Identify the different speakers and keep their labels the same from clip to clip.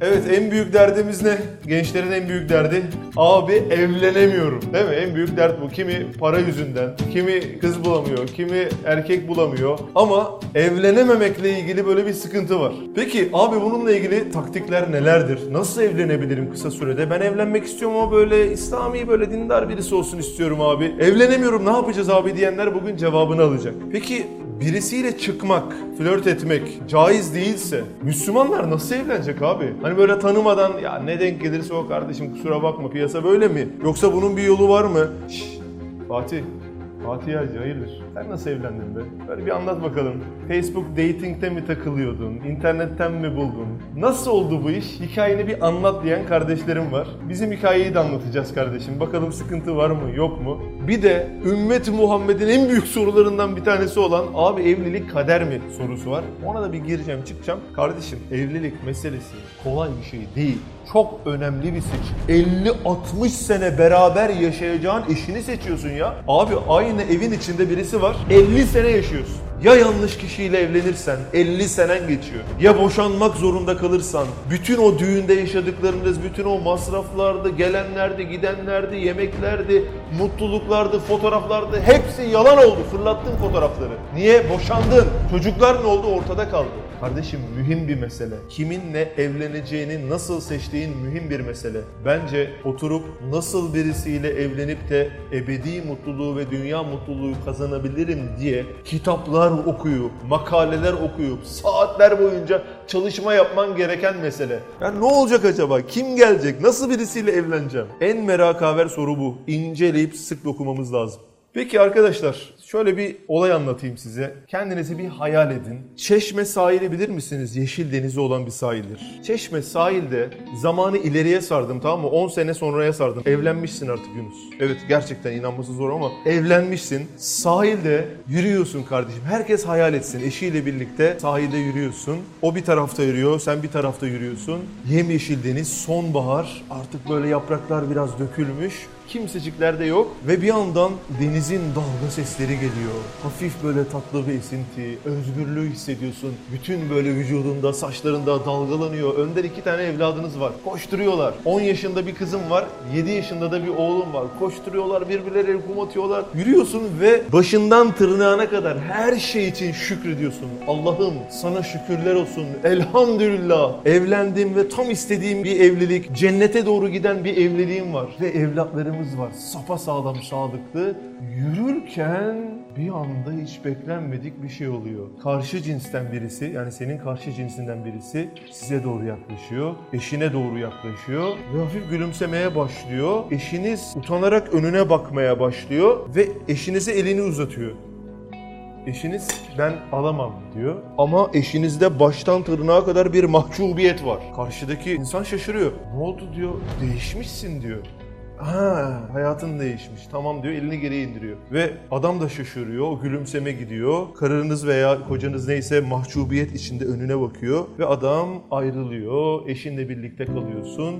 Speaker 1: Evet en büyük derdimiz ne? Gençlerin en büyük derdi abi evlenemiyorum. Değil mi? En büyük dert bu. Kimi para yüzünden, kimi kız bulamıyor, kimi erkek bulamıyor. Ama evlenememekle ilgili böyle bir sıkıntı var. Peki abi bununla ilgili taktikler nelerdir? Nasıl evlenebilirim kısa sürede? Ben evlenmek istiyorum ama böyle İslami böyle dindar birisi olsun istiyorum abi. Evlenemiyorum ne yapacağız abi diyenler bugün cevabını alacak. Peki birisiyle çıkmak, flört etmek caiz değilse Müslümanlar nasıl evlenecek abi? Hani böyle tanımadan ya ne denk gelirse o kardeşim kusura bakma piyasa böyle mi? Yoksa bunun bir yolu var mı? Şşş, Fatih. Fatih Hacı hayırdır? Sen nasıl evlendin be? Böyle bir anlat bakalım. Facebook dating'te mi takılıyordun? İnternetten mi buldun? Nasıl oldu bu iş? Hikayeni bir anlat diyen kardeşlerim var. Bizim hikayeyi de anlatacağız kardeşim. Bakalım sıkıntı var mı yok mu? Bir de ümmet Muhammed'in en büyük sorularından bir tanesi olan abi evlilik kader mi sorusu var. Ona da bir gireceğim çıkacağım. Kardeşim evlilik meselesi kolay bir şey değil. Çok önemli bir seçim. 50-60 sene beraber yaşayacağın eşini seçiyorsun ya. Abi aynı evin içinde birisi var. 50 sene yaşıyorsun. Ya yanlış kişiyle evlenirsen 50 senen geçiyor. Ya boşanmak zorunda kalırsan bütün o düğünde yaşadıklarınız, bütün o masraflardı, gelenlerdi, gidenlerdi, yemeklerdi, mutluluklardı, fotoğraflardı hepsi yalan oldu. Fırlattın fotoğrafları. Niye? Boşandın. Çocuklar ne oldu? Ortada kaldı. Kardeşim mühim bir mesele. Kiminle evleneceğini nasıl seçtiğin mühim bir mesele. Bence oturup nasıl birisiyle evlenip de ebedi mutluluğu ve dünya mutluluğu kazanabilirim diye kitaplar okuyup, makaleler okuyup, saatler boyunca çalışma yapman gereken mesele. Ya ne olacak acaba? Kim gelecek? Nasıl birisiyle evleneceğim? En merakaver soru bu. İnceleyip sık dokumamız lazım. Peki arkadaşlar şöyle bir olay anlatayım size. Kendinizi bir hayal edin. Çeşme sahili bilir misiniz? Yeşil denizi olan bir sahildir. Çeşme sahilde zamanı ileriye sardım tamam mı? 10 sene sonraya sardım. Evlenmişsin artık Yunus. Evet gerçekten inanması zor ama evlenmişsin. Sahilde yürüyorsun kardeşim. Herkes hayal etsin. Eşiyle birlikte sahilde yürüyorsun. O bir tarafta yürüyor, sen bir tarafta yürüyorsun. Yemyeşil deniz, sonbahar. Artık böyle yapraklar biraz dökülmüş. Kimsecikler de yok ve bir yandan denizin dalga sesleri geliyor. Hafif böyle tatlı bir esinti, özgürlüğü hissediyorsun. Bütün böyle vücudunda, saçlarında dalgalanıyor. Önder iki tane evladınız var. Koşturuyorlar. 10 yaşında bir kızım var, 7 yaşında da bir oğlum var. Koşturuyorlar, birbirlerine kum atıyorlar. Yürüyorsun ve başından tırnağına kadar her şey için şükrediyorsun. Allah'ım sana şükürler olsun. Elhamdülillah. Evlendim ve tam istediğim bir evlilik, cennete doğru giden bir evliliğim var. Ve evlatlarım evlatlarımız var. Safa sağlam sağlıklı. Yürürken bir anda hiç beklenmedik bir şey oluyor. Karşı cinsten birisi yani senin karşı cinsinden birisi size doğru yaklaşıyor. Eşine doğru yaklaşıyor ve hafif gülümsemeye başlıyor. Eşiniz utanarak önüne bakmaya başlıyor ve eşinize elini uzatıyor. Eşiniz ben alamam diyor. Ama eşinizde baştan tırnağa kadar bir mahcubiyet var. Karşıdaki insan şaşırıyor. Ne oldu diyor. Değişmişsin diyor. Ha, hayatın değişmiş. Tamam diyor, elini geriye indiriyor. Ve adam da şaşırıyor, o gülümseme gidiyor. Karınız veya kocanız neyse mahcubiyet içinde önüne bakıyor. Ve adam ayrılıyor, eşinle birlikte kalıyorsun.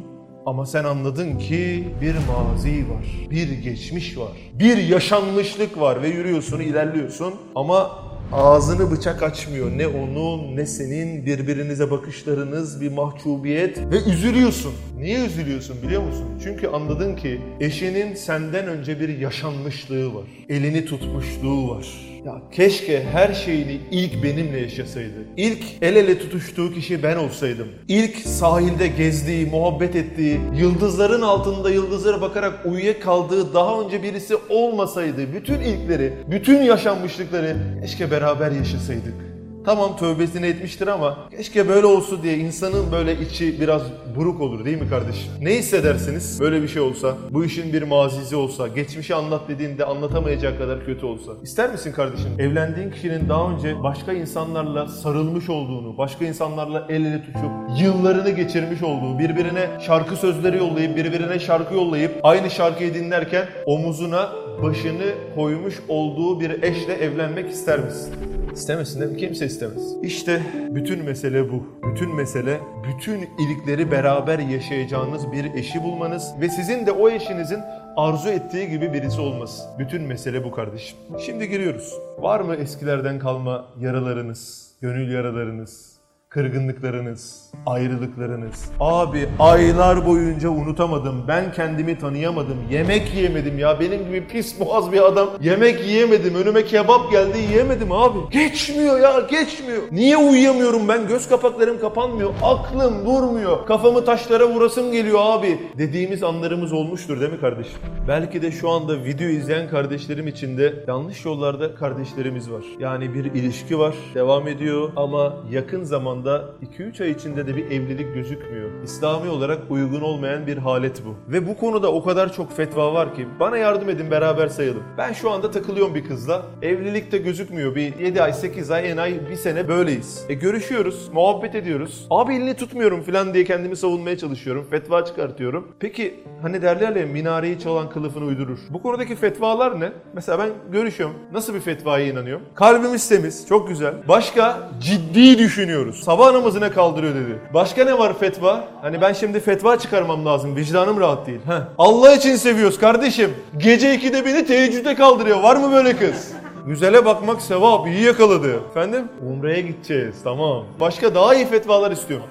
Speaker 1: Ama sen anladın ki bir mazi var, bir geçmiş var, bir yaşanmışlık var ve yürüyorsun, ilerliyorsun. Ama ağzını bıçak açmıyor. Ne onun ne senin birbirinize bakışlarınız bir mahcubiyet ve üzülüyorsun. Niye üzülüyorsun biliyor musun? Çünkü anladın ki eşinin senden önce bir yaşanmışlığı var. Elini tutmuşluğu var. Ya keşke her şeyini ilk benimle yaşasaydı. İlk el ele tutuştuğu kişi ben olsaydım. İlk sahilde gezdiği, muhabbet ettiği, yıldızların altında yıldızlara bakarak uyuyakaldığı daha önce birisi olmasaydı, bütün ilkleri, bütün yaşanmışlıkları keşke beraber yaşasaydık. Tamam tövbesini etmiştir ama keşke böyle olsun diye insanın böyle içi biraz buruk olur değil mi kardeşim? Ne hissedersiniz böyle bir şey olsa, bu işin bir mazisi olsa, geçmişi anlat dediğinde anlatamayacak kadar kötü olsa? İster misin kardeşim? Evlendiğin kişinin daha önce başka insanlarla sarılmış olduğunu, başka insanlarla el ele tutuşup yıllarını geçirmiş olduğu, birbirine şarkı sözleri yollayıp, birbirine şarkı yollayıp aynı şarkıyı dinlerken omuzuna başını koymuş olduğu bir eşle evlenmek ister misin? İstemesin değil mi? Kimse istemez. İşte bütün mesele bu. Bütün mesele bütün ilikleri beraber yaşayacağınız bir eşi bulmanız ve sizin de o eşinizin arzu ettiği gibi birisi olması. Bütün mesele bu kardeşim. Şimdi giriyoruz. Var mı eskilerden kalma yaralarınız, gönül yaralarınız, Kırgınlıklarınız, ayrılıklarınız. Abi aylar boyunca unutamadım. Ben kendimi tanıyamadım. Yemek yiyemedim ya. Benim gibi pis boğaz bir adam. Yemek yiyemedim. Önüme kebap geldi yiyemedim abi. Geçmiyor ya geçmiyor. Niye uyuyamıyorum ben? Göz kapaklarım kapanmıyor. Aklım durmuyor. Kafamı taşlara vurasım geliyor abi. Dediğimiz anlarımız olmuştur değil mi kardeşim? Belki de şu anda video izleyen kardeşlerim içinde yanlış yollarda kardeşlerimiz var. Yani bir ilişki var. Devam ediyor ama yakın zamanda 2-3 ay içinde de bir evlilik gözükmüyor. İslami olarak uygun olmayan bir halet bu. Ve bu konuda o kadar çok fetva var ki bana yardım edin beraber sayalım. Ben şu anda takılıyorum bir kızla. Evlilik de gözükmüyor. Bir 7 ay, 8 ay, en ay, bir sene böyleyiz. E görüşüyoruz, muhabbet ediyoruz. Abi elini tutmuyorum falan diye kendimi savunmaya çalışıyorum. Fetva çıkartıyorum. Peki hani derler ya minareyi çalan kılıfını uydurur. Bu konudaki fetvalar ne? Mesela ben görüşüyorum. Nasıl bir fetvaya inanıyorum? Kalbimiz temiz, çok güzel. Başka ciddi düşünüyoruz. Sabah namazına kaldırıyor dedi. Başka ne var fetva? Hani ben şimdi fetva çıkarmam lazım. Vicdanım rahat değil. Heh. Allah için seviyoruz kardeşim. Gece 2'de beni teheccüde kaldırıyor. Var mı böyle kız? Güzele bakmak sevap, iyi yakaladı. Efendim? Umre'ye gideceğiz, tamam. Başka daha iyi fetvalar istiyorum.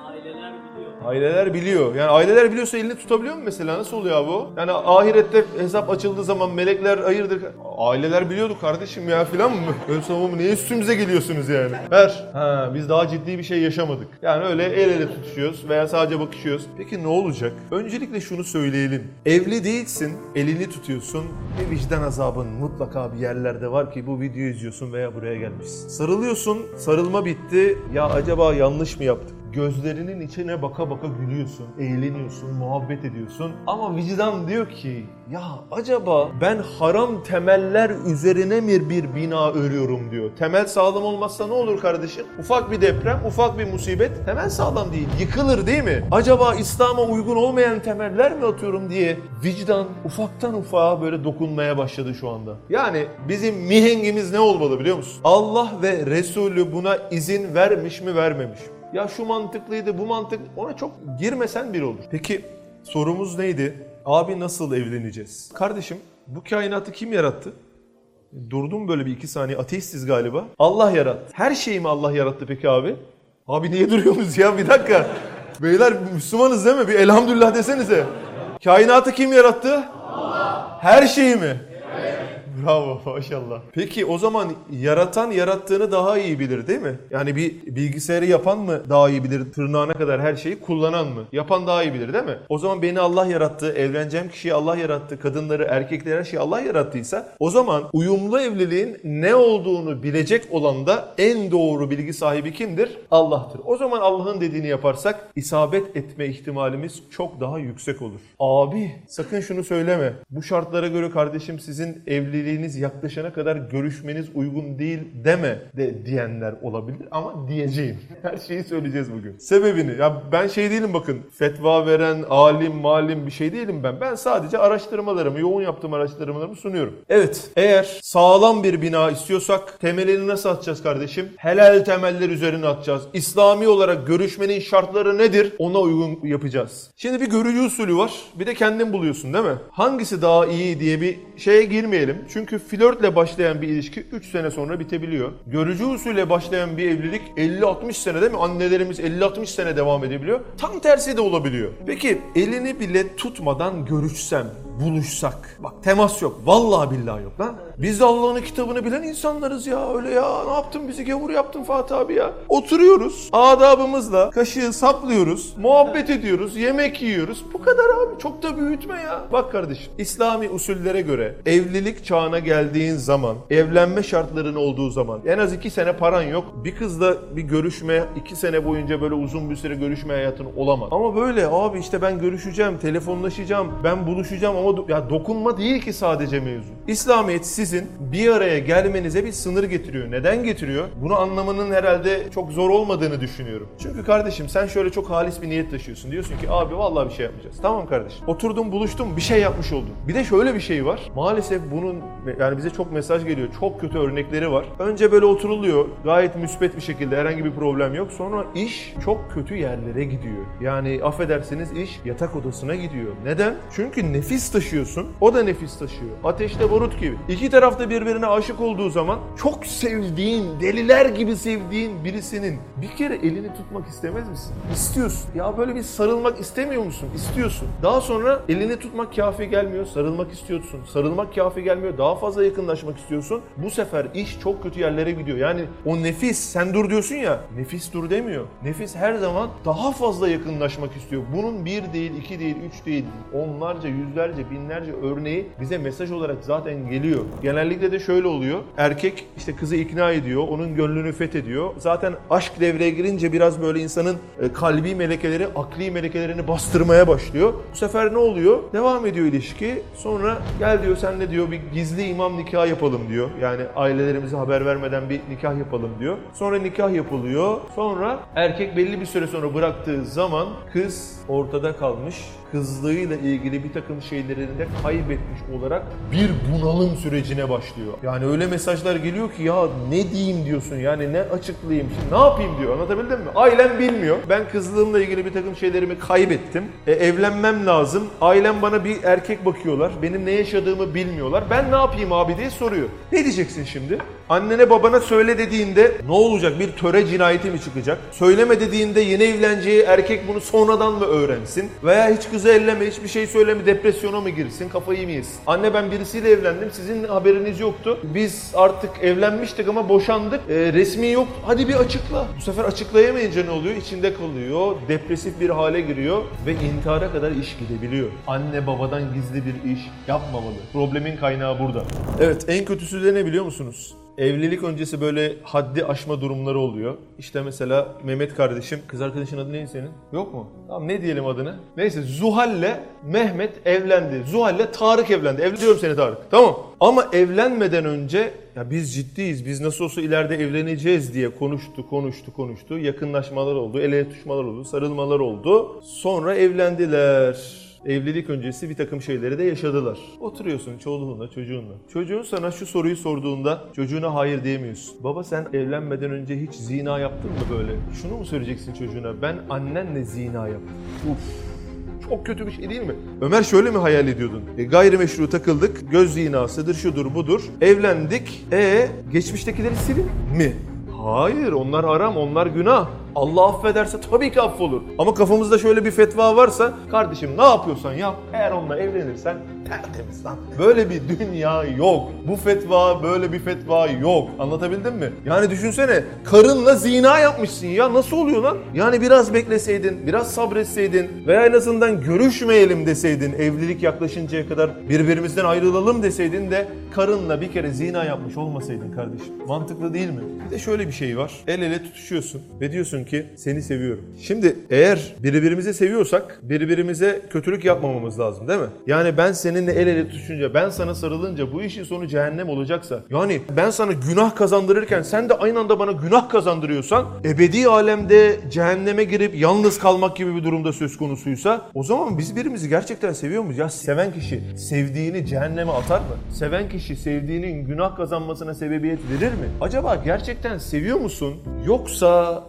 Speaker 2: Aileler biliyor.
Speaker 1: Yani aileler biliyorsa elini tutabiliyor mu mesela? Nasıl oluyor abi o? Yani ahirette hesap açıldığı zaman melekler hayırdır? Aileler biliyordu kardeşim ya filan mı? Öyle savunma niye üstümüze geliyorsunuz yani? Ver. Ha biz daha ciddi bir şey yaşamadık. Yani öyle el ele tutuşuyoruz veya sadece bakışıyoruz. Peki ne olacak? Öncelikle şunu söyleyelim. Evli değilsin, elini tutuyorsun ve vicdan azabın mutlaka bir yerlerde var ki bu videoyu izliyorsun veya buraya gelmişsin. Sarılıyorsun, sarılma bitti. Ya acaba yanlış mı yaptık? Gözlerinin içine baka baka gülüyorsun, eğleniyorsun, muhabbet ediyorsun. Ama vicdan diyor ki ya acaba ben haram temeller üzerine mi bir bina örüyorum diyor. Temel sağlam olmazsa ne olur kardeşim? Ufak bir deprem, ufak bir musibet temel sağlam değil. Yıkılır değil mi? Acaba İslam'a uygun olmayan temeller mi atıyorum diye vicdan ufaktan ufağa böyle dokunmaya başladı şu anda. Yani bizim mihengimiz ne olmalı biliyor musun? Allah ve Resulü buna izin vermiş mi vermemiş mi? Ya şu mantıklıydı, bu mantık ona çok girmesen bir olur. Peki sorumuz neydi? Abi nasıl evleneceğiz? Kardeşim bu kainatı kim yarattı? Durdum böyle bir iki saniye. Ateistiz galiba. Allah yarattı. Her şeyi mi Allah yarattı peki abi? Abi niye duruyorsunuz ya? Bir dakika. Beyler Müslümanız değil mi? Bir elhamdülillah desenize. Kainatı kim yarattı? Allah. Her şeyi mi? Bravo maşallah. Peki o zaman yaratan yarattığını daha iyi bilir değil mi? Yani bir bilgisayarı yapan mı daha iyi bilir tırnağına kadar her şeyi kullanan mı? Yapan daha iyi bilir değil mi? O zaman beni Allah yarattı, evleneceğim kişiyi Allah yarattı, kadınları, erkekleri her şeyi Allah yarattıysa o zaman uyumlu evliliğin ne olduğunu bilecek olan da en doğru bilgi sahibi kimdir? Allah'tır. O zaman Allah'ın dediğini yaparsak isabet etme ihtimalimiz çok daha yüksek olur. Abi sakın şunu söyleme. Bu şartlara göre kardeşim sizin evliliğiniz yaklaşana kadar görüşmeniz uygun değil deme de diyenler olabilir ama diyeceğim. Her şeyi söyleyeceğiz bugün. Sebebini ya ben şey değilim bakın fetva veren alim malim bir şey değilim ben. Ben sadece araştırmalarımı yoğun yaptığım araştırmalarımı sunuyorum. Evet eğer sağlam bir bina istiyorsak temelini nasıl atacağız kardeşim? Helal temeller üzerine atacağız. İslami olarak görüşmenin şartları nedir? Ona uygun yapacağız. Şimdi bir görücü usulü var. Bir de kendin buluyorsun değil mi? Hangisi daha iyi diye bir şeye girmeyelim. Çünkü flörtle başlayan bir ilişki 3 sene sonra bitebiliyor. Görücü usulüyle başlayan bir evlilik 50-60 sene değil mi? Annelerimiz 50-60 sene devam edebiliyor. Tam tersi de olabiliyor. Peki elini bile tutmadan görüşsem, buluşsak. Bak temas yok. Vallahi billahi yok lan. Biz de Allah'ın kitabını bilen insanlarız ya. Öyle ya ne yaptın bizi gavur yaptın Fatih abi ya. Oturuyoruz adabımızla kaşığı saplıyoruz. Muhabbet ediyoruz. Yemek yiyoruz. Bu kadar abi. Çok da büyütme ya. Bak kardeşim İslami usullere göre evlilik çağına geldiğin zaman evlenme şartların olduğu zaman en az iki sene paran yok. Bir kızla bir görüşme iki sene boyunca böyle uzun bir süre görüşme hayatın olamaz. Ama böyle abi işte ben görüşeceğim, telefonlaşacağım, ben buluşacağım ama do- ya dokunma değil ki sadece mevzu. İslamiyet sizin bir araya gelmenize bir sınır getiriyor. Neden getiriyor? Bunu anlamanın herhalde çok zor olmadığını düşünüyorum. Çünkü kardeşim sen şöyle çok halis bir niyet taşıyorsun. Diyorsun ki abi vallahi bir şey yapmayacağız. Tamam kardeşim. Oturdum buluştum bir şey yapmış oldun. Bir de şöyle bir şey var. Maalesef bunun yani bize çok mesaj geliyor. Çok kötü örnekleri var. Önce böyle oturuluyor. Gayet müspet bir şekilde herhangi bir problem yok. Sonra iş çok kötü yerlere gidiyor. Yani affedersiniz iş yatak odasına gidiyor. Neden? Çünkü nefis taşıyorsun. O da nefis taşıyor. Ateşte barut gibi. İki tarafta birbirine aşık olduğu zaman çok sevdiğin, deliler gibi sevdiğin birisinin bir kere elini tutmak istemez misin? İstiyorsun. Ya böyle bir sarılmak istemiyor musun? İstiyorsun. Daha sonra elini tutmak kafi gelmiyor. Sarılmak istiyorsun. Sarılmak kafi gelmiyor. Daha fazla yakınlaşmak istiyorsun. Bu sefer iş çok kötü yerlere gidiyor. Yani o nefis sen dur diyorsun ya. Nefis dur demiyor. Nefis her zaman daha fazla yakınlaşmak istiyor. Bunun bir değil, iki değil, üç değil. Onlarca, yüzlerce, binlerce örneği bize mesaj olarak zaten geliyor. Genellikle de şöyle oluyor. Erkek işte kızı ikna ediyor. Onun gönlünü fethediyor. Zaten aşk devreye girince biraz böyle insanın e, kalbi melekeleri, akli melekelerini bastırmaya başlıyor. Bu sefer ne oluyor? Devam ediyor ilişki. Sonra gel diyor sen de diyor bir gizli imam nikah yapalım diyor. Yani ailelerimize haber vermeden bir nikah yapalım diyor. Sonra nikah yapılıyor. Sonra erkek belli bir süre sonra bıraktığı zaman kız ortada kalmış. Kızlığıyla ilgili bir takım de kaybetmiş olarak bir bunalım sürecine başlıyor. Yani öyle mesajlar geliyor ki ya ne diyeyim diyorsun yani ne açıklayayım şimdi ne yapayım diyor anlatabildim mi? Ailem bilmiyor. Ben kızlığımla ilgili bir takım şeylerimi kaybettim. E, evlenmem lazım. Ailem bana bir erkek bakıyorlar. Benim ne yaşadığımı bilmiyorlar. Ben ne yapayım abi diye soruyor. Ne diyeceksin şimdi? Annene babana söyle dediğinde ne olacak? Bir töre cinayeti mi çıkacak? Söyleme dediğinde yeni evleneceği erkek bunu sonradan mı öğrensin? Veya hiç kızı elleme, hiçbir şey söyleme, depresyona mı girsin? Kafayı mı yesin? Anne ben birisiyle evlendim, sizin haberiniz yoktu. Biz artık evlenmiştik ama boşandık. E, resmi yok. Hadi bir açıkla. Bu sefer açıklayamayınca ne oluyor? İçinde kalıyor, depresif bir hale giriyor ve intihara kadar iş gidebiliyor. Anne babadan gizli bir iş yapmamalı. Problemin kaynağı burada. Evet, en kötüsü de ne biliyor musunuz? Evlilik öncesi böyle haddi aşma durumları oluyor. İşte mesela Mehmet kardeşim, kız arkadaşın adı neydi senin? Yok mu? Tamam ne diyelim adını? Neyse Zuhal'le Mehmet evlendi. Zuhal'le Tarık evlendi. Evleniyorum seni Tarık. Tamam. Ama evlenmeden önce ya biz ciddiyiz, biz nasıl olsa ileride evleneceğiz diye konuştu, konuştu, konuştu. Yakınlaşmalar oldu, el ele tutuşmalar oldu, sarılmalar oldu. Sonra evlendiler. Evlilik öncesi bir takım şeyleri de yaşadılar. Oturuyorsun çoluğunla, çocuğunla. Çocuğun sana şu soruyu sorduğunda çocuğuna hayır diyemiyorsun. Baba sen evlenmeden önce hiç zina yaptın mı böyle? Şunu mu söyleyeceksin çocuğuna? Ben annenle zina yaptım. Uf. Çok kötü bir şey değil mi? Ömer şöyle mi hayal ediyordun? E, gayrimeşru takıldık, göz zinasıdır, şudur budur. Evlendik, e geçmiştekileri silin mi? Hayır, onlar haram, onlar günah. Allah affederse tabii ki affolur. Ama kafamızda şöyle bir fetva varsa kardeşim ne yapıyorsan yap. Eğer onunla evlenirsen tertemiz lan. Böyle bir dünya yok. Bu fetva böyle bir fetva yok. Anlatabildim mi? Yani düşünsene karınla zina yapmışsın ya nasıl oluyor lan? Yani biraz bekleseydin, biraz sabretseydin veya en azından görüşmeyelim deseydin evlilik yaklaşıncaya kadar birbirimizden ayrılalım deseydin de karınla bir kere zina yapmış olmasaydın kardeşim. Mantıklı değil mi? Bir de şöyle bir şey var. El ele tutuşuyorsun ve diyorsun ki seni seviyorum. Şimdi eğer birbirimizi seviyorsak birbirimize kötülük yapmamamız lazım değil mi? Yani ben seninle el ele tutuşunca, ben sana sarılınca bu işin sonu cehennem olacaksa yani ben sana günah kazandırırken sen de aynı anda bana günah kazandırıyorsan ebedi alemde cehenneme girip yalnız kalmak gibi bir durumda söz konusuysa o zaman biz birbirimizi gerçekten seviyor muyuz? Ya seven kişi sevdiğini cehenneme atar mı? Seven kişi sevdiğinin günah kazanmasına sebebiyet verir mi? Acaba gerçekten seviyor musun? Yoksa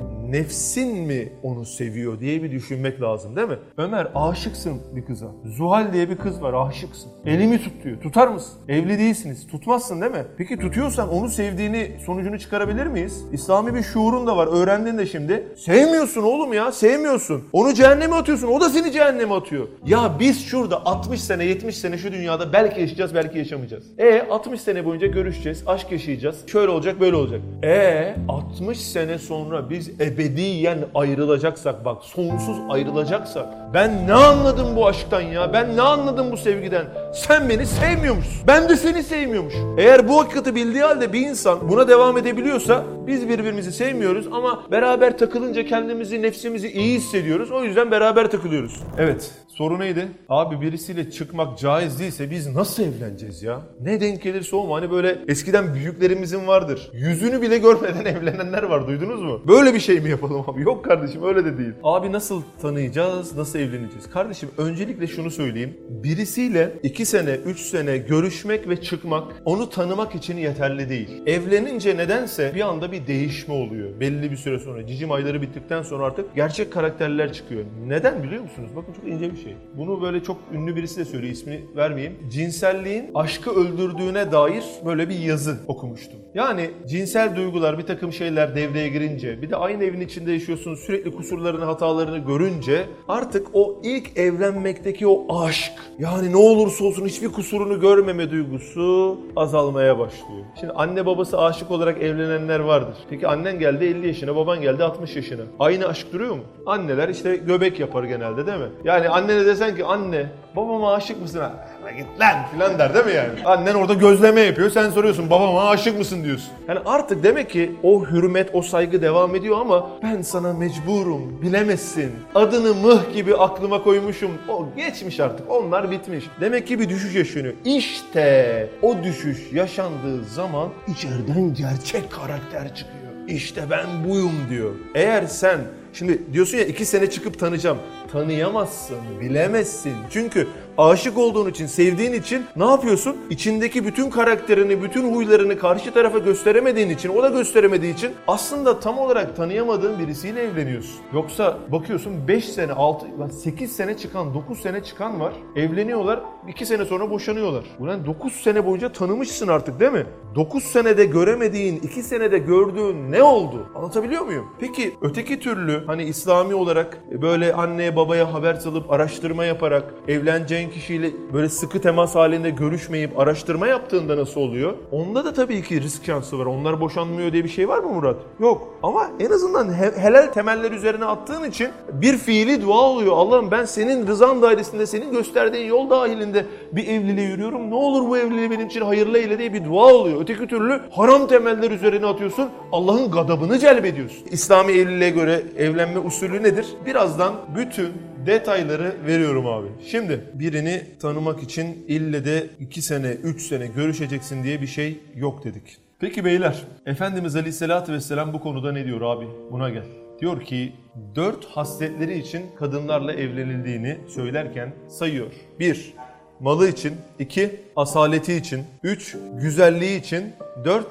Speaker 1: nefsin mi onu seviyor diye bir düşünmek lazım değil mi? Ömer aşıksın bir kıza. Zuhal diye bir kız var aşıksın. Elimi tut diyor. Tutar mısın? Evli değilsiniz. Tutmazsın değil mi? Peki tutuyorsan onu sevdiğini sonucunu çıkarabilir miyiz? İslami bir şuurun da var. Öğrendin de şimdi. Sevmiyorsun oğlum ya. Sevmiyorsun. Onu cehenneme atıyorsun. O da seni cehenneme atıyor. Ya biz şurada 60 sene 70 sene şu dünyada belki yaşayacağız belki yaşamayacağız. E 60 sene boyunca görüşeceğiz. Aşk yaşayacağız. Şöyle olacak böyle olacak. E 60 sene sonra biz ebediyen ayrılacaksak bak sonsuz ayrılacaksak ben ne anladım bu aşktan ya? Ben ne anladım bu sevgiden? Sen beni sevmiyormuşsun. Ben de seni sevmiyormuş eğer bu hakikati bildiği halde bir insan buna devam edebiliyorsa biz birbirimizi sevmiyoruz ama beraber takılınca kendimizi nefsimizi iyi hissediyoruz. O yüzden beraber takılıyoruz. Evet soru neydi abi birisiyle çıkmak caiz değilse biz nasıl evleneceğiz ya ne denk gelirse o mu hani böyle eskiden büyüklerimizin vardır yüzünü bile görmeden evlenenler var duydunuz mu böyle bir şey mi yapalım abi? Yok kardeşim öyle de değil. Abi nasıl tanıyacağız, nasıl evleneceğiz? Kardeşim öncelikle şunu söyleyeyim. Birisiyle 2 sene, 3 sene görüşmek ve çıkmak onu tanımak için yeterli değil. Evlenince nedense bir anda bir değişme oluyor. Belli bir süre sonra cicim ayları bittikten sonra artık gerçek karakterler çıkıyor. Neden biliyor musunuz? Bakın çok ince bir şey. Şey. Bunu böyle çok ünlü birisi de söylüyor ismini vermeyeyim. Cinselliğin aşkı öldürdüğüne dair böyle bir yazı okumuştum. Yani cinsel duygular bir takım şeyler devreye girince bir de aynı evin içinde yaşıyorsun sürekli kusurlarını hatalarını görünce artık o ilk evlenmekteki o aşk yani ne olursa olsun hiçbir kusurunu görmeme duygusu azalmaya başlıyor. Şimdi anne babası aşık olarak evlenenler vardır. Peki annen geldi 50 yaşına baban geldi 60 yaşına. Aynı aşk duruyor mu? Anneler işte göbek yapar genelde değil mi? Yani annene desen ki anne babama aşık mısın? Ha, git lan filan der değil mi yani? Annen orada gözleme yapıyor sen soruyorsun babama aşık mısın diyorsun. Yani artık demek ki o hürmet o saygı devam ediyor ama ben sana mecburum bilemezsin. Adını mıh gibi aklıma koymuşum. O geçmiş artık onlar bitmiş. Demek ki bir düşüş yaşanıyor. İşte o düşüş yaşandığı zaman içeriden gerçek karakter çıkıyor. İşte ben buyum diyor. Eğer sen Şimdi diyorsun ya iki sene çıkıp tanıyacağım. Tanıyamazsın, bilemezsin. Çünkü aşık olduğun için, sevdiğin için ne yapıyorsun? İçindeki bütün karakterini, bütün huylarını karşı tarafa gösteremediğin için, o da gösteremediği için aslında tam olarak tanıyamadığın birisiyle evleniyorsun. Yoksa bakıyorsun 5 sene, 6, 8 sene çıkan, 9 sene çıkan var. Evleniyorlar, 2 sene sonra boşanıyorlar. Ulan 9 sene boyunca tanımışsın artık değil mi? 9 senede göremediğin, 2 senede gördüğün ne oldu? Anlatabiliyor muyum? Peki öteki türlü hani İslami olarak böyle anneye babaya haber salıp araştırma yaparak evleneceğin kişiyle böyle sıkı temas halinde görüşmeyip araştırma yaptığında nasıl oluyor? Onda da tabii ki risk şansı var. Onlar boşanmıyor diye bir şey var mı Murat? Yok. Ama en azından he- helal temeller üzerine attığın için bir fiili dua oluyor. Allah'ım ben senin rızan dairesinde, senin gösterdiğin yol dahilinde bir evliliğe yürüyorum. Ne olur bu evliliği benim için hayırlı eyle diye bir dua oluyor. Öteki türlü haram temeller üzerine atıyorsun. Allah'ın gadabını celbediyorsun. İslami evliliğe göre evlenme usulü nedir? Birazdan bütün detayları veriyorum abi. Şimdi birini tanımak için ille de 2 sene, 3 sene görüşeceksin diye bir şey yok dedik. Peki beyler, Efendimiz Aleyhisselatü Vesselam bu konuda ne diyor abi? Buna gel. Diyor ki dört hasletleri için kadınlarla evlenildiğini söylerken sayıyor. 1. Malı için. 2. Asaleti için. 3. Güzelliği için. 4.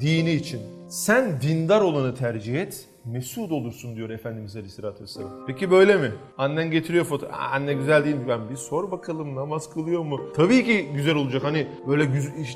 Speaker 1: Dini için. Sen dindar olanı tercih et. Mesut olursun diyor Efendimiz Aleyhisselatü Vesselam. Peki böyle mi? Annen getiriyor foto. Anne güzel değil mi? Ben bir sor bakalım namaz kılıyor mu? Tabii ki güzel olacak. Hani böyle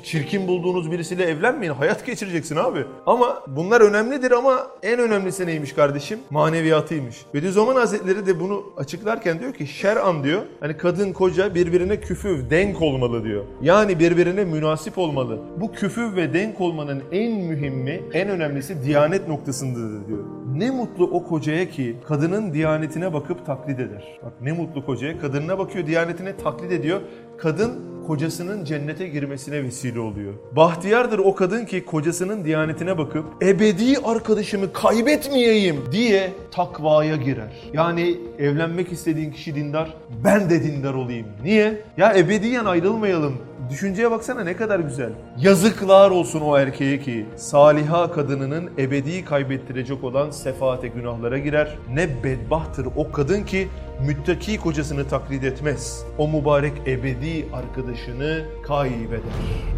Speaker 1: çirkin bulduğunuz birisiyle evlenmeyin. Hayat geçireceksin abi. Ama bunlar önemlidir ama en önemlisi neymiş kardeşim? Maneviyatıymış. Bediüzzaman Hazretleri de bunu açıklarken diyor ki şer'an diyor. Hani kadın koca birbirine küfüv, denk olmalı diyor. Yani birbirine münasip olmalı. Bu küfüv ve denk olmanın en mühimi, en önemlisi diyanet noktasındadır diyor. Ne mutlu o kocaya ki kadının diyanetine bakıp taklit eder. Bak ne mutlu kocaya kadınına bakıyor diyanetine taklit ediyor. Kadın kocasının cennete girmesine vesile oluyor. Bahtiyardır o kadın ki kocasının diyanetine bakıp ebedi arkadaşımı kaybetmeyeyim diye takvaya girer. Yani evlenmek istediğin kişi dindar, ben de dindar olayım. Niye? Ya ebediyen ayrılmayalım. Düşünceye baksana ne kadar güzel. Yazıklar olsun o erkeğe ki saliha kadınının ebedi kaybettirecek olan sefaate günahlara girer. Ne bedbahtır o kadın ki müttaki kocasını taklit etmez. O mübarek ebedi arkadaşını kaybeder.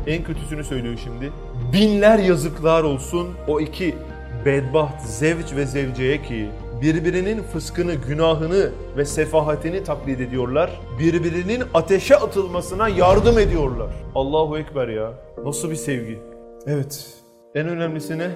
Speaker 1: En kötüsünü söylüyor şimdi. Binler yazıklar olsun o iki bedbaht zevç ve zevceye ki birbirinin fıskını, günahını ve sefahatini taklit ediyorlar. Birbirinin ateşe atılmasına yardım ediyorlar. Allahu Ekber ya. Nasıl bir sevgi. Evet. En önemlisi ne?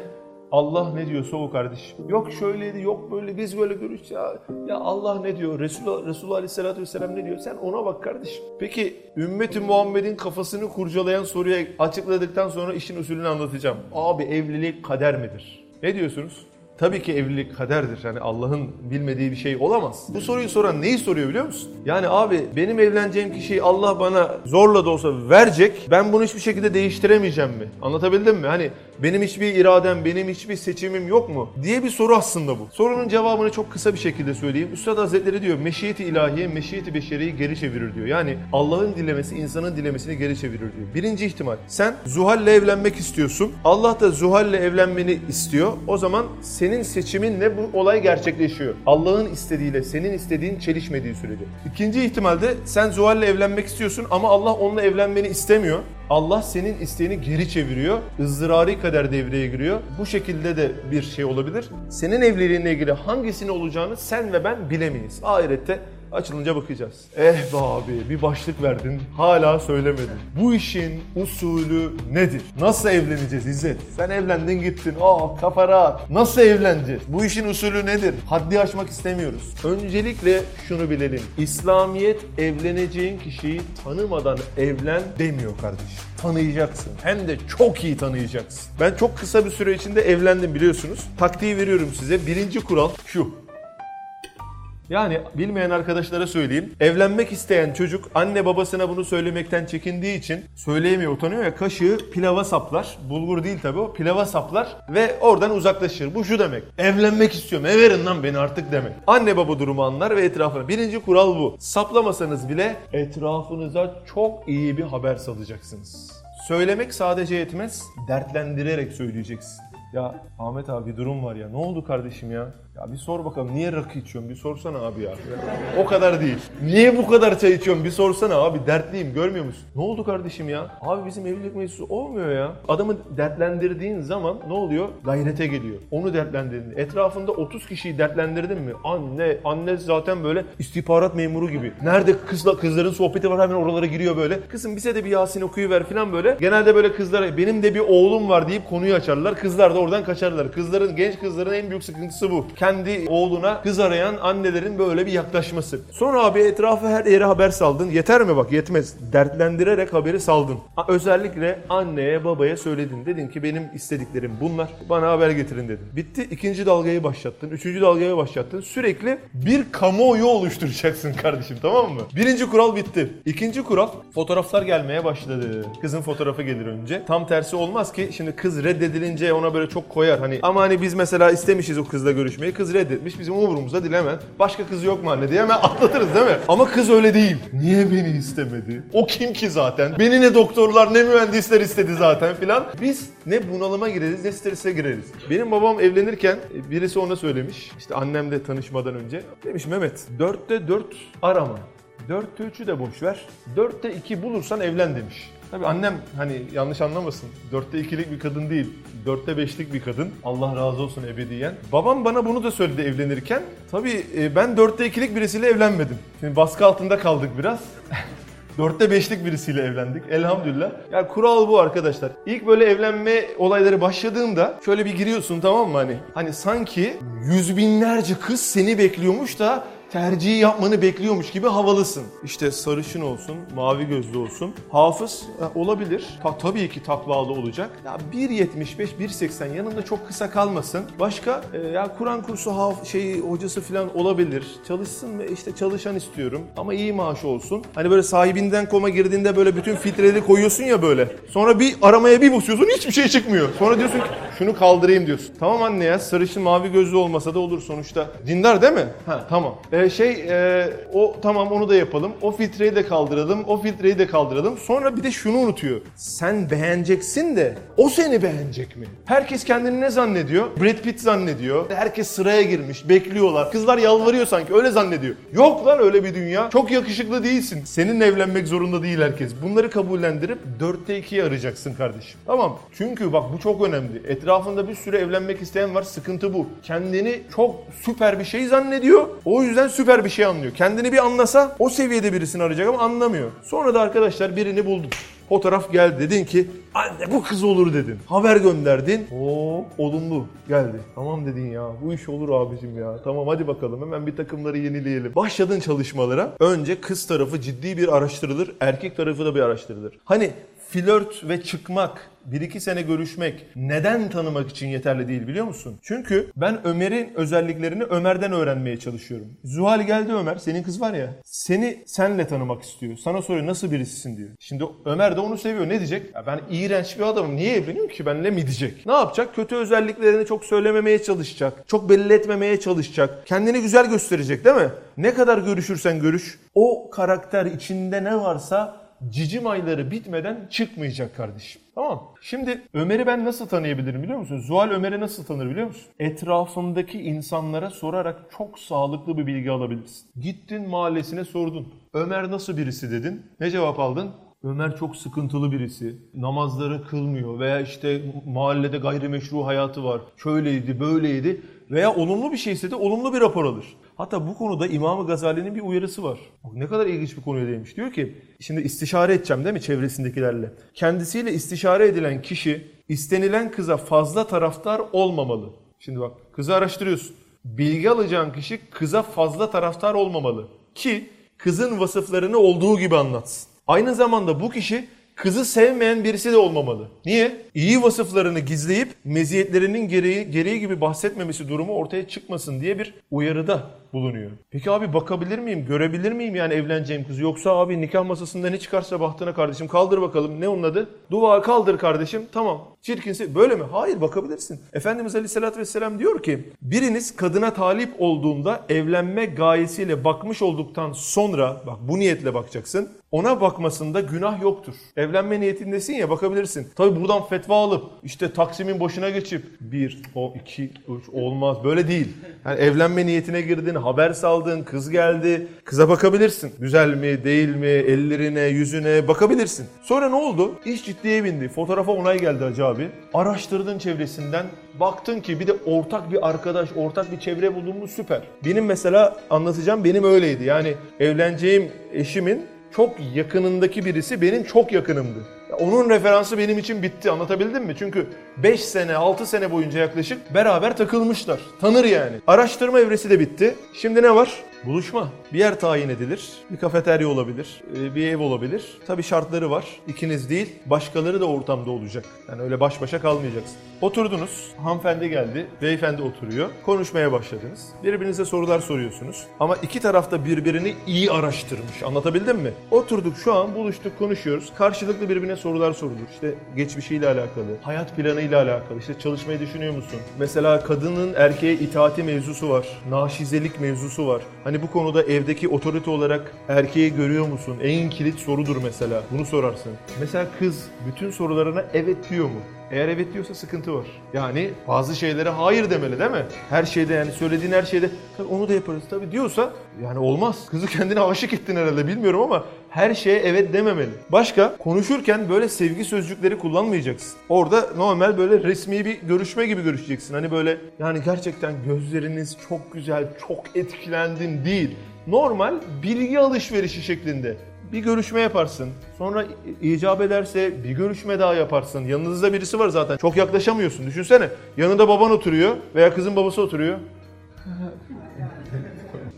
Speaker 1: Allah ne diyorsa o kardeşim. Yok şöyleydi, yok böyle biz böyle görüş ya. Ya Allah ne diyor? Resulullah, Resulullah Aleyhisselatü Vesselam ne diyor? Sen ona bak kardeşim. Peki ümmeti Muhammed'in kafasını kurcalayan soruya açıkladıktan sonra işin usulünü anlatacağım. Abi evlilik kader midir? Ne diyorsunuz? Tabii ki evlilik kaderdir. Yani Allah'ın bilmediği bir şey olamaz. Bu soruyu soran neyi soruyor biliyor musun? Yani abi benim evleneceğim kişiyi Allah bana zorla da olsa verecek. Ben bunu hiçbir şekilde değiştiremeyeceğim mi? Anlatabildim mi? Hani benim hiçbir iradem, benim hiçbir seçimim yok mu? Diye bir soru aslında bu. Sorunun cevabını çok kısa bir şekilde söyleyeyim. Üstad Hazretleri diyor meşiyeti ilahiye, meşiyeti beşeriyi geri çevirir diyor. Yani Allah'ın dilemesi insanın dilemesini geri çevirir diyor. Birinci ihtimal. Sen Zuhal'le evlenmek istiyorsun. Allah da Zuhal'le evlenmeni istiyor. O zaman senin seçiminle bu olay gerçekleşiyor. Allah'ın istediğiyle senin istediğin çelişmediği sürece. İkinci ihtimalde sen Zuhal'le evlenmek istiyorsun ama Allah onunla evlenmeni istemiyor. Allah senin isteğini geri çeviriyor. ızdırari kader devreye giriyor. Bu şekilde de bir şey olabilir. Senin evliliğinle ilgili hangisini olacağını sen ve ben bilemeyiz. Ahirette Açılınca bakacağız. Eh be abi bir başlık verdin hala söylemedin. Bu işin usulü nedir? Nasıl evleneceğiz İzzet? Sen evlendin gittin. Aa kafa rahat. Nasıl evleneceğiz? Bu işin usulü nedir? Haddi aşmak istemiyoruz. Öncelikle şunu bilelim. İslamiyet evleneceğin kişiyi tanımadan evlen demiyor kardeşim. Tanıyacaksın. Hem de çok iyi tanıyacaksın. Ben çok kısa bir süre içinde evlendim biliyorsunuz. Taktiği veriyorum size. Birinci kural şu. Yani bilmeyen arkadaşlara söyleyeyim. Evlenmek isteyen çocuk anne babasına bunu söylemekten çekindiği için söyleyemiyor, utanıyor ya kaşığı pilava saplar. Bulgur değil tabii o. Pilava saplar ve oradan uzaklaşır. Bu şu demek. Evlenmek istiyorum. Ev verin lan beni artık demek. Anne baba durumu anlar ve etrafına. Birinci kural bu. Saplamasanız bile etrafınıza çok iyi bir haber salacaksınız. Söylemek sadece yetmez. Dertlendirerek söyleyeceksin. Ya Ahmet abi bir durum var ya. Ne oldu kardeşim ya? Ya bir sor bakalım niye rakı içiyorsun? Bir sorsana abi ya. O kadar değil. Niye bu kadar çay içiyorsun? Bir sorsana abi. Dertliyim görmüyor musun? Ne oldu kardeşim ya? Abi bizim evlilik mevzusu olmuyor ya. Adamı dertlendirdiğin zaman ne oluyor? Gayrete geliyor. Onu dertlendirdin. Etrafında 30 kişiyi dertlendirdin mi? Anne, anne zaten böyle istihbarat memuru gibi. Nerede kızla kızların sohbeti var hemen oralara giriyor böyle. Kızım bize de bir Yasin okuyuver falan böyle. Genelde böyle kızlara benim de bir oğlum var deyip konuyu açarlar. Kızlar da oradan kaçarlar. Kızların, genç kızların en büyük sıkıntısı bu. Kendi oğluna kız arayan annelerin böyle bir yaklaşması. Sonra abi etrafı her yere haber saldın. Yeter mi bak yetmez. Dertlendirerek haberi saldın. Özellikle anneye babaya söyledin. Dedin ki benim istediklerim bunlar. Bana haber getirin dedin. Bitti. İkinci dalgayı başlattın. Üçüncü dalgayı başlattın. Sürekli bir kamuoyu oluşturacaksın kardeşim tamam mı? Birinci kural bitti. İkinci kural fotoğraflar gelmeye başladı. Kızın fotoğrafı gelir önce. Tam tersi olmaz ki şimdi kız reddedilince ona böyle çok koyar. Hani ama hani biz mesela istemişiz o kızla görüşmeyi. Kız reddetmiş. Bizim umurumuzda değil hemen. Başka kız yok mu anne diye hemen atlatırız değil mi? Ama kız öyle değil. Niye beni istemedi? O kim ki zaten? Beni ne doktorlar ne mühendisler istedi zaten filan. Biz ne bunalıma gireriz ne strese gireriz. Benim babam evlenirken birisi ona söylemiş. İşte annem de tanışmadan önce. Demiş Mehmet dörtte dört arama. Dörtte üçü de boş ver. Dörtte iki bulursan evlen demiş. Tabii annem hani yanlış anlamasın. Dörtte ikilik bir kadın değil. Dörtte beşlik bir kadın. Allah razı olsun ebediyen. Babam bana bunu da söyledi evlenirken. Tabii e, ben dörtte ikilik birisiyle evlenmedim. Şimdi baskı altında kaldık biraz. Dörtte beşlik birisiyle evlendik elhamdülillah. Yani kural bu arkadaşlar. İlk böyle evlenme olayları başladığında şöyle bir giriyorsun tamam mı hani? Hani sanki yüz binlerce kız seni bekliyormuş da tercihi yapmanı bekliyormuş gibi havalısın. İşte sarışın olsun, mavi gözlü olsun. Hafız e, olabilir. Ta, tabii ki takvalı olacak. Ya 1.75, 1.80 yanında çok kısa kalmasın. Başka e, ya Kur'an kursu haf, şey hocası falan olabilir. Çalışsın ve işte çalışan istiyorum. Ama iyi maaşı olsun. Hani böyle sahibinden koma girdiğinde böyle bütün filtreleri koyuyorsun ya böyle. Sonra bir aramaya bir basıyorsun hiçbir şey çıkmıyor. Sonra diyorsun ki şunu kaldırayım diyorsun. Tamam anne ya sarışın mavi gözlü olmasa da olur sonuçta. Dindar değil mi? Ha tamam. Ee, şey e, o tamam onu da yapalım. O filtreyi de kaldıralım. O filtreyi de kaldıralım. Sonra bir de şunu unutuyor. Sen beğeneceksin de o seni beğenecek mi? Herkes kendini ne zannediyor? Brad Pitt zannediyor. Herkes sıraya girmiş. Bekliyorlar. Kızlar yalvarıyor sanki. Öyle zannediyor. Yok lan öyle bir dünya. Çok yakışıklı değilsin. Seninle evlenmek zorunda değil herkes. Bunları kabullendirip dörtte ikiyi arayacaksın kardeşim. Tamam. Çünkü bak bu çok önemli. Etrafında bir sürü evlenmek isteyen var. Sıkıntı bu. Kendini çok süper bir şey zannediyor. O yüzden süper bir şey anlıyor. Kendini bir anlasa o seviyede birisini arayacak ama anlamıyor. Sonra da arkadaşlar birini buldun. Fotoğraf geldi dedin ki anne bu kız olur dedin. Haber gönderdin. Oo olumlu geldi. Tamam dedin ya bu iş olur abicim ya. Tamam hadi bakalım hemen bir takımları yenileyelim. Başladın çalışmalara. Önce kız tarafı ciddi bir araştırılır. Erkek tarafı da bir araştırılır. Hani flört ve çıkmak, bir iki sene görüşmek neden tanımak için yeterli değil biliyor musun? Çünkü ben Ömer'in özelliklerini Ömer'den öğrenmeye çalışıyorum. Zuhal geldi Ömer, senin kız var ya, seni senle tanımak istiyor. Sana soruyor nasıl birisisin diyor. Şimdi Ömer de onu seviyor. Ne diyecek? Ya ben iğrenç bir adamım. Niye evleniyorum ki benimle mi diyecek? Ne yapacak? Kötü özelliklerini çok söylememeye çalışacak. Çok belli etmemeye çalışacak. Kendini güzel gösterecek değil mi? Ne kadar görüşürsen görüş, o karakter içinde ne varsa cicim ayları bitmeden çıkmayacak kardeşim. Tamam. Şimdi Ömer'i ben nasıl tanıyabilirim biliyor musun? Zuhal Ömer'i nasıl tanır biliyor musun? Etrafındaki insanlara sorarak çok sağlıklı bir bilgi alabilirsin. Gittin mahallesine sordun. Ömer nasıl birisi dedin. Ne cevap aldın? Ömer çok sıkıntılı birisi. Namazları kılmıyor veya işte mahallede gayrimeşru hayatı var. Şöyleydi, böyleydi. Veya olumlu bir şeyse de olumlu bir rapor alır. Hatta bu konuda İmam-ı Gazali'nin bir uyarısı var. Bak ne kadar ilginç bir konuya değinmiş. Diyor ki şimdi istişare edeceğim değil mi çevresindekilerle. Kendisiyle istişare edilen kişi istenilen kıza fazla taraftar olmamalı. Şimdi bak kızı araştırıyorsun. Bilgi alacağın kişi kıza fazla taraftar olmamalı. Ki kızın vasıflarını olduğu gibi anlatsın. Aynı zamanda bu kişi kızı sevmeyen birisi de olmamalı. Niye? İyi vasıflarını gizleyip meziyetlerinin gereği, gereği gibi bahsetmemesi durumu ortaya çıkmasın diye bir uyarıda bulunuyor. Peki abi bakabilir miyim, görebilir miyim yani evleneceğim kızı? Yoksa abi nikah masasında ne çıkarsa bahtına kardeşim kaldır bakalım. Ne onun adı? Dua kaldır kardeşim. Tamam. Çirkinse böyle mi? Hayır bakabilirsin. Efendimiz Aleyhisselatü Vesselam diyor ki biriniz kadına talip olduğunda evlenme gayesiyle bakmış olduktan sonra bak bu niyetle bakacaksın. Ona bakmasında günah yoktur. Evlenme niyetindesin ya bakabilirsin. Tabi buradan fetva alıp işte Taksim'in başına geçip bir, o iki, üç olmaz. Böyle değil. Yani evlenme niyetine girdin, haber saldın, kız geldi. Kıza bakabilirsin. Güzel mi, değil mi, ellerine, yüzüne bakabilirsin. Sonra ne oldu? İş ciddiye bindi. Fotoğrafa onay geldi Hacı abi. Araştırdın çevresinden. Baktın ki bir de ortak bir arkadaş, ortak bir çevre buldun mu süper. Benim mesela anlatacağım benim öyleydi. Yani evleneceğim eşimin çok yakınındaki birisi benim çok yakınımdı. Onun referansı benim için bitti anlatabildim mi? Çünkü 5 sene 6 sene boyunca yaklaşık beraber takılmışlar. Tanır yani. Araştırma evresi de bitti. Şimdi ne var? Buluşma. Bir yer tayin edilir. Bir kafeterya olabilir. e, Bir ev olabilir. Tabii şartları var. İkiniz değil, başkaları da ortamda olacak. Yani öyle baş başa kalmayacaksın. Oturdunuz. Hanımefendi geldi. Beyefendi oturuyor. Konuşmaya başladınız. Birbirinize sorular soruyorsunuz. Ama iki tarafta birbirini iyi araştırmış. Anlatabildim mi? Oturduk şu an buluştuk konuşuyoruz. Karşılıklı birbirine sorular sorulur. İşte geçmişiyle alakalı, hayat planıyla alakalı. İşte çalışmayı düşünüyor musun? Mesela kadının erkeğe itaati mevzusu var. Naşizelik mevzusu var. Hani bu konuda evdeki otorite olarak erkeği görüyor musun? En kilit sorudur mesela. Bunu sorarsın. Mesela kız bütün sorularına evet diyor mu? Eğer evet diyorsa sıkıntı var. Yani bazı şeylere hayır demeli değil mi? Her şeyde yani söylediğin her şeyde tabii onu da yaparız tabii diyorsa yani olmaz. Kızı kendine aşık ettin herhalde bilmiyorum ama her şeye evet dememeli. Başka konuşurken böyle sevgi sözcükleri kullanmayacaksın. Orada normal böyle resmi bir görüşme gibi görüşeceksin. Hani böyle yani gerçekten gözleriniz çok güzel, çok etkilendim değil. Normal bilgi alışverişi şeklinde bir görüşme yaparsın. Sonra icap ederse bir görüşme daha yaparsın. Yanınızda birisi var zaten. Çok yaklaşamıyorsun. Düşünsene. Yanında baban oturuyor veya kızın babası oturuyor.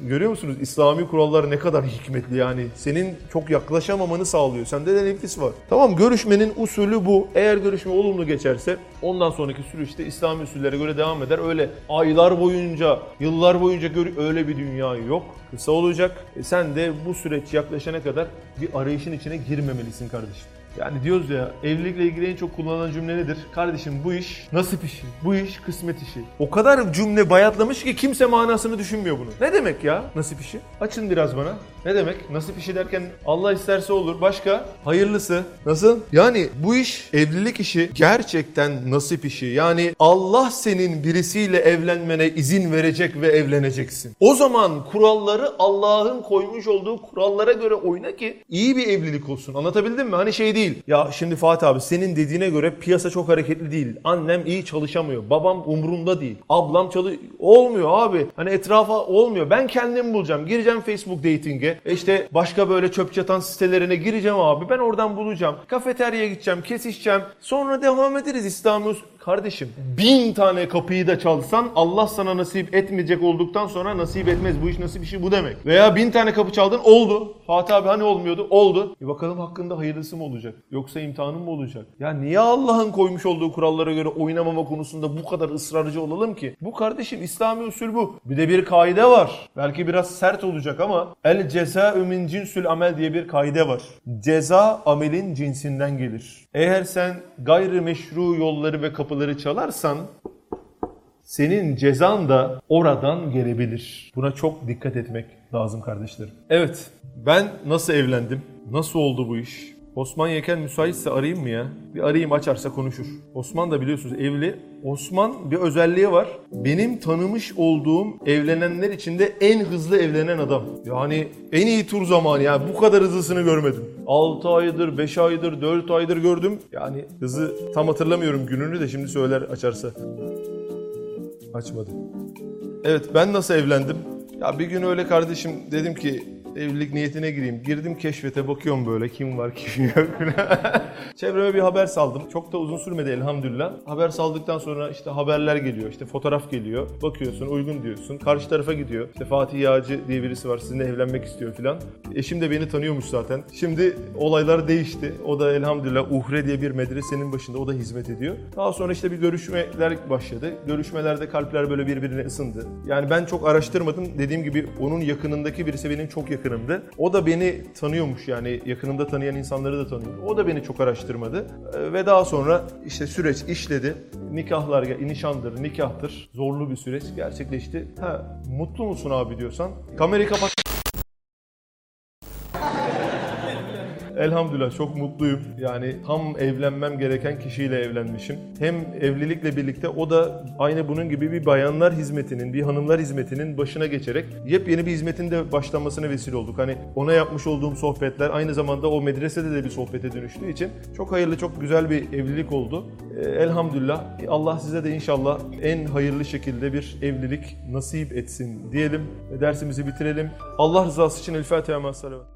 Speaker 1: Görüyor musunuz İslami kurallar ne kadar hikmetli yani. Senin çok yaklaşamamanı sağlıyor. Sende de nefis var. Tamam görüşmenin usulü bu. Eğer görüşme olumlu geçerse ondan sonraki süreçte İslami usullere göre devam eder. Öyle aylar boyunca, yıllar boyunca öyle bir dünya yok. Kısa olacak. E sen de bu süreç yaklaşana kadar bir arayışın içine girmemelisin kardeşim. Yani diyoruz ya evlilikle ilgili en çok kullanılan cümle nedir? Kardeşim bu iş nasip işi, bu iş kısmet işi. O kadar cümle bayatlamış ki kimse manasını düşünmüyor bunu. Ne demek ya nasip işi? Açın biraz bana. Ne demek? Nasip işi derken Allah isterse olur. Başka? Hayırlısı. Nasıl? Yani bu iş evlilik işi gerçekten nasip işi. Yani Allah senin birisiyle evlenmene izin verecek ve evleneceksin. O zaman kuralları Allah'ın koymuş olduğu kurallara göre oyna ki iyi bir evlilik olsun. Anlatabildim mi? Hani şey değil. Ya şimdi Fatih abi senin dediğine göre piyasa çok hareketli değil. Annem iyi çalışamıyor. Babam umrunda değil. Ablam çalış... Olmuyor abi. Hani etrafa olmuyor. Ben kendim bulacağım. Gireceğim Facebook dating'e. E işte başka böyle çöp çatan sitelerine gireceğim abi. Ben oradan bulacağım. Kafeteryaya gideceğim. Kesişeceğim. Sonra devam ederiz İstanbul. Kardeşim bin tane kapıyı da çalsan Allah sana nasip etmeyecek olduktan sonra nasip etmez. Bu iş nasip işi bu demek. Veya bin tane kapı çaldın oldu. Fatih abi hani olmuyordu? Oldu. Bir bakalım hakkında hayırlısı mı olacak? Yoksa imtihanın mı olacak? Ya niye Allah'ın koymuş olduğu kurallara göre oynamama konusunda bu kadar ısrarcı olalım ki? Bu kardeşim İslami usul bu. Bir de bir kaide var. Belki biraz sert olacak ama el cezâ'ü min cinsül amel diye bir kaide var. Ceza amelin cinsinden gelir. Eğer sen gayrimeşru yolları ve kapıları çalarsan senin cezan da oradan gelebilir. Buna çok dikkat etmek lazım kardeşlerim. Evet, ben nasıl evlendim? Nasıl oldu bu iş? Osman Yeken müsaitse arayayım mı ya? Bir arayayım açarsa konuşur. Osman da biliyorsunuz evli. Osman bir özelliği var. Benim tanımış olduğum evlenenler içinde en hızlı evlenen adam. Yani en iyi tur zamanı yani bu kadar hızlısını görmedim. 6 aydır, 5 aydır, 4 aydır gördüm. Yani hızı tam hatırlamıyorum gününü de şimdi söyler açarsa. Açmadı. Evet ben nasıl evlendim? Ya bir gün öyle kardeşim dedim ki evlilik niyetine gireyim. Girdim keşfete bakıyorum böyle kim var kim yok. Çevreme bir haber saldım. Çok da uzun sürmedi elhamdülillah. Haber saldıktan sonra işte haberler geliyor. işte fotoğraf geliyor. Bakıyorsun uygun diyorsun. Karşı tarafa gidiyor. İşte Fatih Yağcı diye birisi var sizinle evlenmek istiyor filan. Eşim de beni tanıyormuş zaten. Şimdi olaylar değişti. O da elhamdülillah Uhre diye bir medresenin başında o da hizmet ediyor. Daha sonra işte bir görüşmeler başladı. Görüşmelerde kalpler böyle birbirine ısındı. Yani ben çok araştırmadım. Dediğim gibi onun yakınındaki birisi benim çok yakınımdı. O da beni tanıyormuş yani yakınımda tanıyan insanları da tanıyor. O da beni çok araştırmadı. Ee, Ve daha sonra işte süreç işledi. Nikahlar, nişandır, nikahtır. Zorlu bir süreç gerçekleşti. Ha, mutlu musun abi diyorsan kamerayı kapat. Elhamdülillah çok mutluyum. Yani tam evlenmem gereken kişiyle evlenmişim. Hem evlilikle birlikte o da aynı bunun gibi bir bayanlar hizmetinin, bir hanımlar hizmetinin başına geçerek yepyeni bir hizmetin de başlamasına vesile olduk. Hani ona yapmış olduğum sohbetler aynı zamanda o medresede de bir sohbete dönüştüğü için çok hayırlı, çok güzel bir evlilik oldu. Ee, Elhamdülillah. Allah size de inşallah en hayırlı şekilde bir evlilik nasip etsin diyelim ve dersimizi bitirelim. Allah rızası için El Fatiha. salavat.